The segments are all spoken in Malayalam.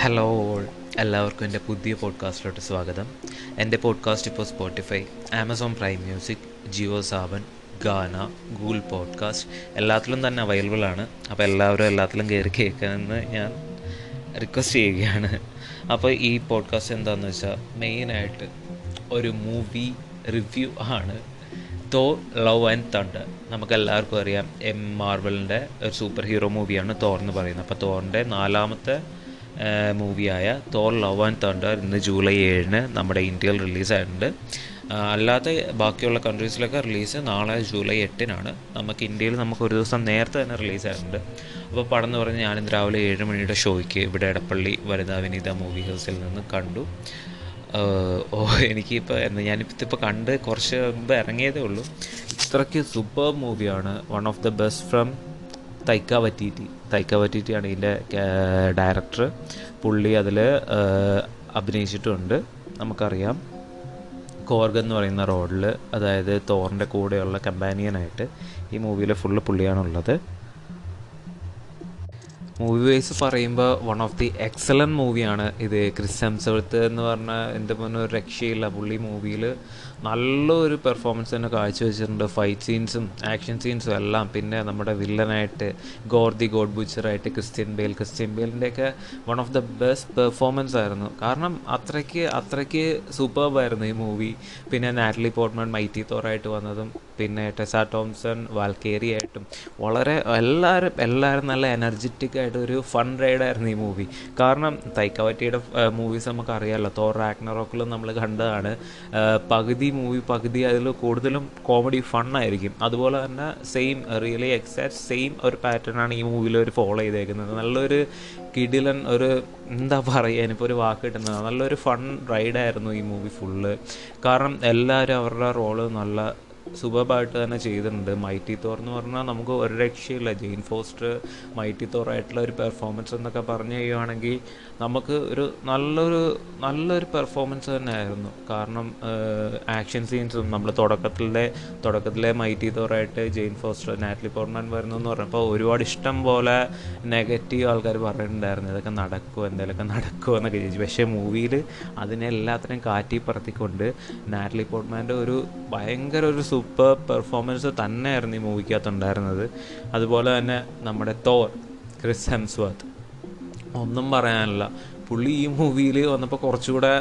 ഹലോ ഓൾ എല്ലാവർക്കും എന്റെ പുതിയ പോഡ്കാസ്റ്റിലോട്ട് സ്വാഗതം. എന്റെ പോഡ്കാസ്റ്റ് ഇപ്പോൾ Spotify Amazon Prime Music Jio Saavn Gaana Google podcast എല്ലാത്തിലും തന്നെ അവൈലബിൾ ആണ്. അപ്പോൾ എല്ലാവരും എല്ലാത്തിലും കയറി കേൾക്കണമെന്ന് ഞാൻ റിക്വസ്റ്റ് ചെയ്യുകയാണ്. അപ്പോൾ ഈ പോഡ്കാസ്റ്റ് എന്താണെന്ന് വെച്ചാൽ മെയിനായിട്ട് ഒരു മൂവി റിവ്യൂ ആണ്. തോ ലവ് ആൻഡ് തണ്ടർ നമുക്ക് എല്ലാവർക്കും അറിയാം എം മാർവലിന്റെ ഒരു സൂപ്പർ ഹീറോ മൂവിയാണ് തോർ എന്ന് പറയുന്നത്. അപ്പോൾ തോറിന്റെ നാലാമത്തെ മൂവിയായ തോർ ലവ് ആൻഡ് തണ്ടർ ഇന്ന് ജൂലൈ ഏഴിന് നമ്മുടെ ഇന്ത്യയിൽ റിലീസായിട്ടുണ്ട്. അല്ലാത്ത ബാക്കിയുള്ള കൺട്രീസിലൊക്കെ റിലീസ് നാളെ ജൂലൈ എട്ടിനാണ്. നമുക്ക് ഇന്ത്യയിൽ നമുക്ക് ഒരു ദിവസം നേരത്തെ തന്നെ റിലീസായിട്ടുണ്ട്. അപ്പോൾ പടം എന്ന് പറഞ്ഞാൽ ഞാനിന്ന് രാവിലെ ഏഴ് മണിയുടെ ഷോയ്ക്ക് ഇവിടെ ഇടപ്പള്ളി വനിതാ വിനീത മൂവി ഹൗസിൽ നിന്ന് കണ്ടു. ഓ എനിക്കിപ്പോൾ എന്താ ഞാനിപ്പോൾ ഇപ്പോൾ കണ്ട് കുറച്ച് മുമ്പ് ഇറങ്ങിയതേ ഉള്ളൂ. ഇത്രയ്ക്ക് സൂപ്പർ മൂവിയാണ് one of the best from Taika Waititi Taika വറ്റീറ്റിയാണ് ഇതിന്റെ ഡയറക്ടർ പുള്ളി അതിൽ അഭിനയിച്ചിട്ടുണ്ട്. നമുക്കറിയാം. കോർഗ് എന്ന് പറയുന്ന റോഡിൽ അതായത് തോറിന്റെ കൂടെയുള്ള കമ്പാനിയനായിട്ട് ഈ മൂവിയിലെ ഫുള്ള് പുള്ളിയാണുള്ളത്. മൂവി വൈസ് പറയുമ്പോൾ വൺ ഓഫ് ദി എക്സലന്റ് മൂവിയാണ് ഇത് ക്രിസ് ഹെംസവർത്ത് എന്ന് പറഞ്ഞാൽ എന്റെ മുന്നേ ഒരു രക്ഷയില്ല. പുള്ളി മൂവിയിൽ നല്ലൊരു പെർഫോമൻസ് തന്നെ കാഴ്ചവെച്ചിട്ടുണ്ട്. ഫൈറ്റ് സീൻസും ആക്ഷൻ സീൻസും എല്ലാം. പിന്നെ നമ്മുടെ വില്ലനായിട്ട് ഗോർദി ഗോഡ് ബുച്ചറായിട്ട് Christian Bale. Christian ബേലിന്റെയൊക്കെ one of the best performance ആയിരുന്നു. കാരണം അത്രയ്ക്ക് അത്രയ്ക്ക് സൂപ്പർബായിരുന്നു ഈ മൂവി പിന്നെ നാറ്റലി പോർട്ട്മൺ മൈറ്റി തോറായിട്ട് വന്നതും പിന്നെ ടെസ ടോംസൺ വാൽക്കേരി ആയിട്ടും വളരെ എല്ലാവരും എല്ലാവരും നല്ല എനർജറ്റിക് ആയിട്ട് ഒരു ഫൺ റൈഡായിരുന്നു ഈ മൂവി കാരണം തൈക്കവറ്റിയുടെ മൂവീസ് നമുക്ക് അറിയാമല്ലോ തോർ റാക്നറോക്കിലും നമ്മൾ കണ്ടതാണ്. പകുതി മൂവി പകുതി അതിൽ കൂടുതലും കോമഡി ഫൺ ആയിരിക്കും. അതുപോലെ തന്നെ സെയിം റിയലി എക്സാക്ട് സെയിം ഒരു പാറ്റേൺ ആണ് ഈ മൂവിയിൽ ഒരു ഫോളോ ചെയ്തേക്കുന്നത്. നല്ലൊരു കിടിലൻ ഒരു എന്താ പറയുക എനിപ്പോൾ ഒരു വാക്ക് കിട്ടുന്നത്. നല്ലൊരു ഫൺ റൈഡായിരുന്നു ഈ മൂവി ഫുള്ള് കാരണം എല്ലാവരും അവരുടെ റോൾ നല്ല സൂപ്പർബായിട്ട് തന്നെ ചെയ്തിട്ടുണ്ട്. മൈറ്റി തോർ എന്ന് പറഞ്ഞാൽ നമുക്ക് ഒരു രക്ഷയില്ല. ജെയിൻ ഫോസ്റ്റർ മൈറ്റി തോർ ആയിട്ടുള്ള ഒരു പെർഫോമൻസ് എന്നൊക്കെ പറഞ്ഞു കഴിയുവാണെങ്കിൽ നമുക്ക് ഒരു നല്ലൊരു നല്ലൊരു പെർഫോമൻസ് തന്നെ ആയിരുന്നു കാരണം ആക്ഷൻ സീൻസും നമ്മൾ തുടക്കത്തിലെ തുടക്കത്തിലെ മൈറ്റി തോറായിട്ട് ജെയിൻ ഫോസ്റ്റർ നാറ്റ്ലി പോർമാൻ വരുന്നു എന്ന് പറഞ്ഞപ്പോൾ ഒരുപാട് ഇഷ്ടം പോലെ നെഗറ്റീവ് ആൾക്കാർ പറയുന്നുണ്ടായിരുന്നു. ഇതൊക്കെ നടക്കുമോ എന്തെങ്കിലുമൊക്കെ നടക്കുമോ എന്നൊക്കെ ചോദിച്ചു. പക്ഷേ മൂവിയിൽ അതിനെല്ലാത്തിനും കാറ്റി പറത്തിക്കൊണ്ട് നാറ്റ്ലി പോർട്ട്മാന്റെ ഒരു ഭയങ്കര ഒരു സൂപ്പർ പെർഫോമൻസ് തന്നെയായിരുന്നു ഈ മൂവിക്കകത്തുണ്ടായിരുന്നത് അതുപോലെ തന്നെ നമ്മുടെ തോർ ക്രിസ് ഹെംസ്വർത്ത്. ഒന്നും പറയാനില്ല. പുള്ളി ഈ മൂവിയിൽ വന്നപ്പോൾ കുറച്ചുകൂടെ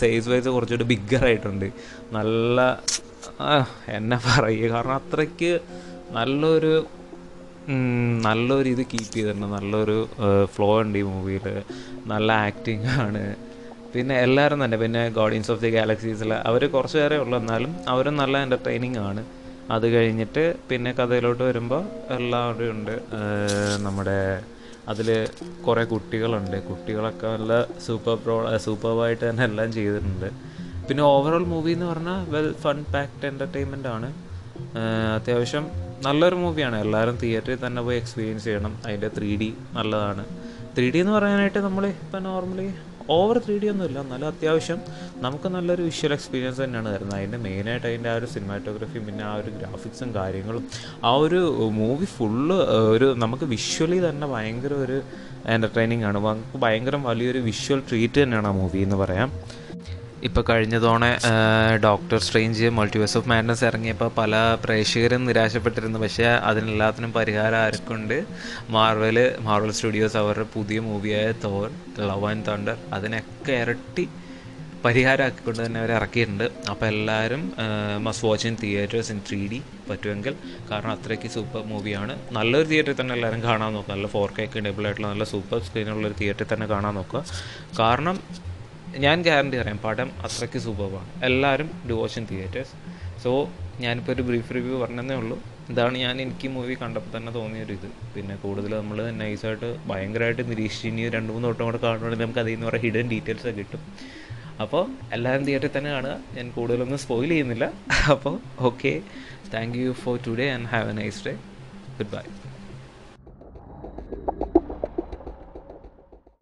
സൈസ് വൈസ് കുറച്ചുകൂടെ ബിഗ്ഗർ ആയിട്ടുണ്ട്. നല്ല എന്നെ പറയുക. കാരണം അത്രയ്ക്ക് നല്ലൊരു നല്ലൊരു ഇത് കീപ്പ് ചെയ്തിട്ടുണ്ട്. നല്ലൊരു ഫ്ലോ ഉണ്ട് ഈ മൂവിയിൽ നല്ല ആക്ടിങ് ആണ്. പിന്നെ എല്ലാവരും തന്നെ പിന്നെ ഗാർഡിയൻസ് ഓഫ് ദി ഗാലക്സീസിൽ അവർ കുറച്ച് പേരെ ഉള്ളൂ. എന്നാലും അവരും നല്ല എന്റർടൈനിങ് ആണ്. അത് കഴിഞ്ഞിട്ട് പിന്നെ കഥയിലോട്ട് വരുമ്പോൾ എല്ലാവരും ഉണ്ട്. നമ്മുടെ അതിൽ കുറേ കുട്ടികളുണ്ട്. കുട്ടികളൊക്കെ നല്ല സൂപ്പർ പ്രോ സൂപ്പർവായിട്ട് തന്നെ എല്ലാം ചെയ്തിട്ടുണ്ട്. പിന്നെ ഓവറോൾ മൂവി എന്ന് പറഞ്ഞാൽ വെൽ ഫൺ പാക്ഡ് എന്റർടൈൻമെന്റ് ആണ്. അത്യാവശ്യം നല്ലൊരു മൂവിയാണ് എല്ലാവരും തിയേറ്ററിൽ തന്നെ പോയി എക്സ്പീരിയൻസ് ചെയ്യണം. അതിന്റെ ത്രീ ഡി നല്ലതാണ്. ത്രീ ഡി എന്ന് പറയാനായിട്ട് നമ്മൾ ഇപ്പം നോർമലി ഓവർ ത്രീ ഡി ഒന്നുമില്ല. എന്നാലും അത്യാവശ്യം നമുക്ക് നല്ലൊരു വിഷ്വൽ എക്സ്പീരിയൻസ് തന്നെയാണ് തരുന്നത്. അതിന്റെ മെയിനായിട്ട് അതിന്റെ ആ ഒരു സിനിമാറ്റോഗ്രഫി പിന്നെ ആ ഒരു ഗ്രാഫിക്സും കാര്യങ്ങളും ആ ഒരു മൂവി ഫുള്ള് ഒരു നമുക്ക് വിഷ്വലി തന്നെ ഭയങ്കര ഒരു എന്റർടൈനിങ് ആണ്. നമുക്ക് ഭയങ്കര വലിയൊരു വിഷ്വൽ ട്രീറ്റ് തന്നെയാണ് ആ മൂവി എന്ന് പറയാം. ഇപ്പോൾ കഴിഞ്ഞ തവണ Doctor Strange Multiverse of Madness ഇറങ്ങിയപ്പോൾ പല പ്രേക്ഷകരും നിരാശപ്പെട്ടിരുന്നു. പക്ഷേ അതിനെല്ലാത്തിനും പരിഹാരം ആർക്കുണ്ട്? മാർവൽ മാർവൽ സ്റ്റുഡിയോസ് അവരുടെ പുതിയ മൂവിയായ തോർ ലവ് ആൻഡ് തണ്ടർ അതിനൊക്കെ ഇരട്ടി പരിഹാരമാക്കിക്കൊണ്ട് തന്നെ അവർ ഇറക്കിയിട്ടുണ്ട്. അപ്പോൾ എല്ലാവരും must watch in theatres in three D പറ്റുമെങ്കിൽ. കാരണം അത്രയ്ക്ക് സൂപ്പർ മൂവിയാണ് നല്ലൊരു തിയേറ്ററിൽ തന്നെ എല്ലാവരും കാണാൻ നോക്കുക. നല്ല ഫോർ കെ ഒക്കെ ആയിട്ടുള്ള നല്ല സൂപ്പർ സ്ക്രീനുള്ള ഒരു തിയേറ്ററിൽ തന്നെ കാണാൻ നോക്കുക. കാരണം ഞാൻ ഗ്യാരണ്ടി പറയാം പടം അത്രയ്ക്ക് സൂപ്പറാണ് എല്ലാവരും ഡുവോഷൻ തിയേറ്റേഴ്സ് സോ ഞാനിപ്പോൾ ഒരു ബ്രീഫ് റിവ്യൂ പറഞ്ഞതേ ഉള്ളൂ. ഇതാണ് ഞാൻ എനിക്ക് മൂവി കണ്ടപ്പോൾ തന്നെ തോന്നിയൊരു ഇത് പിന്നെ കൂടുതൽ നമ്മൾ നൈസായിട്ട് ഭയങ്കരമായിട്ട് നിരീക്ഷിച്ച് ഇനി രണ്ട് മൂന്ന് വട്ടം കൂടെ കാണുകയാണെങ്കിൽ നമുക്ക് അതിൽ നിന്ന് കുറേ ഹിഡൻ ഡീറ്റെയിൽസ് ഒക്കെ കിട്ടും. അപ്പോൾ എല്ലാവരും തിയേറ്ററിൽ തന്നെ കാണുക. ഞാൻ കൂടുതലൊന്നും സ്പോയിൽ ചെയ്യുന്നില്ല. അപ്പോൾ okay thank you for today and have a nice day goodbye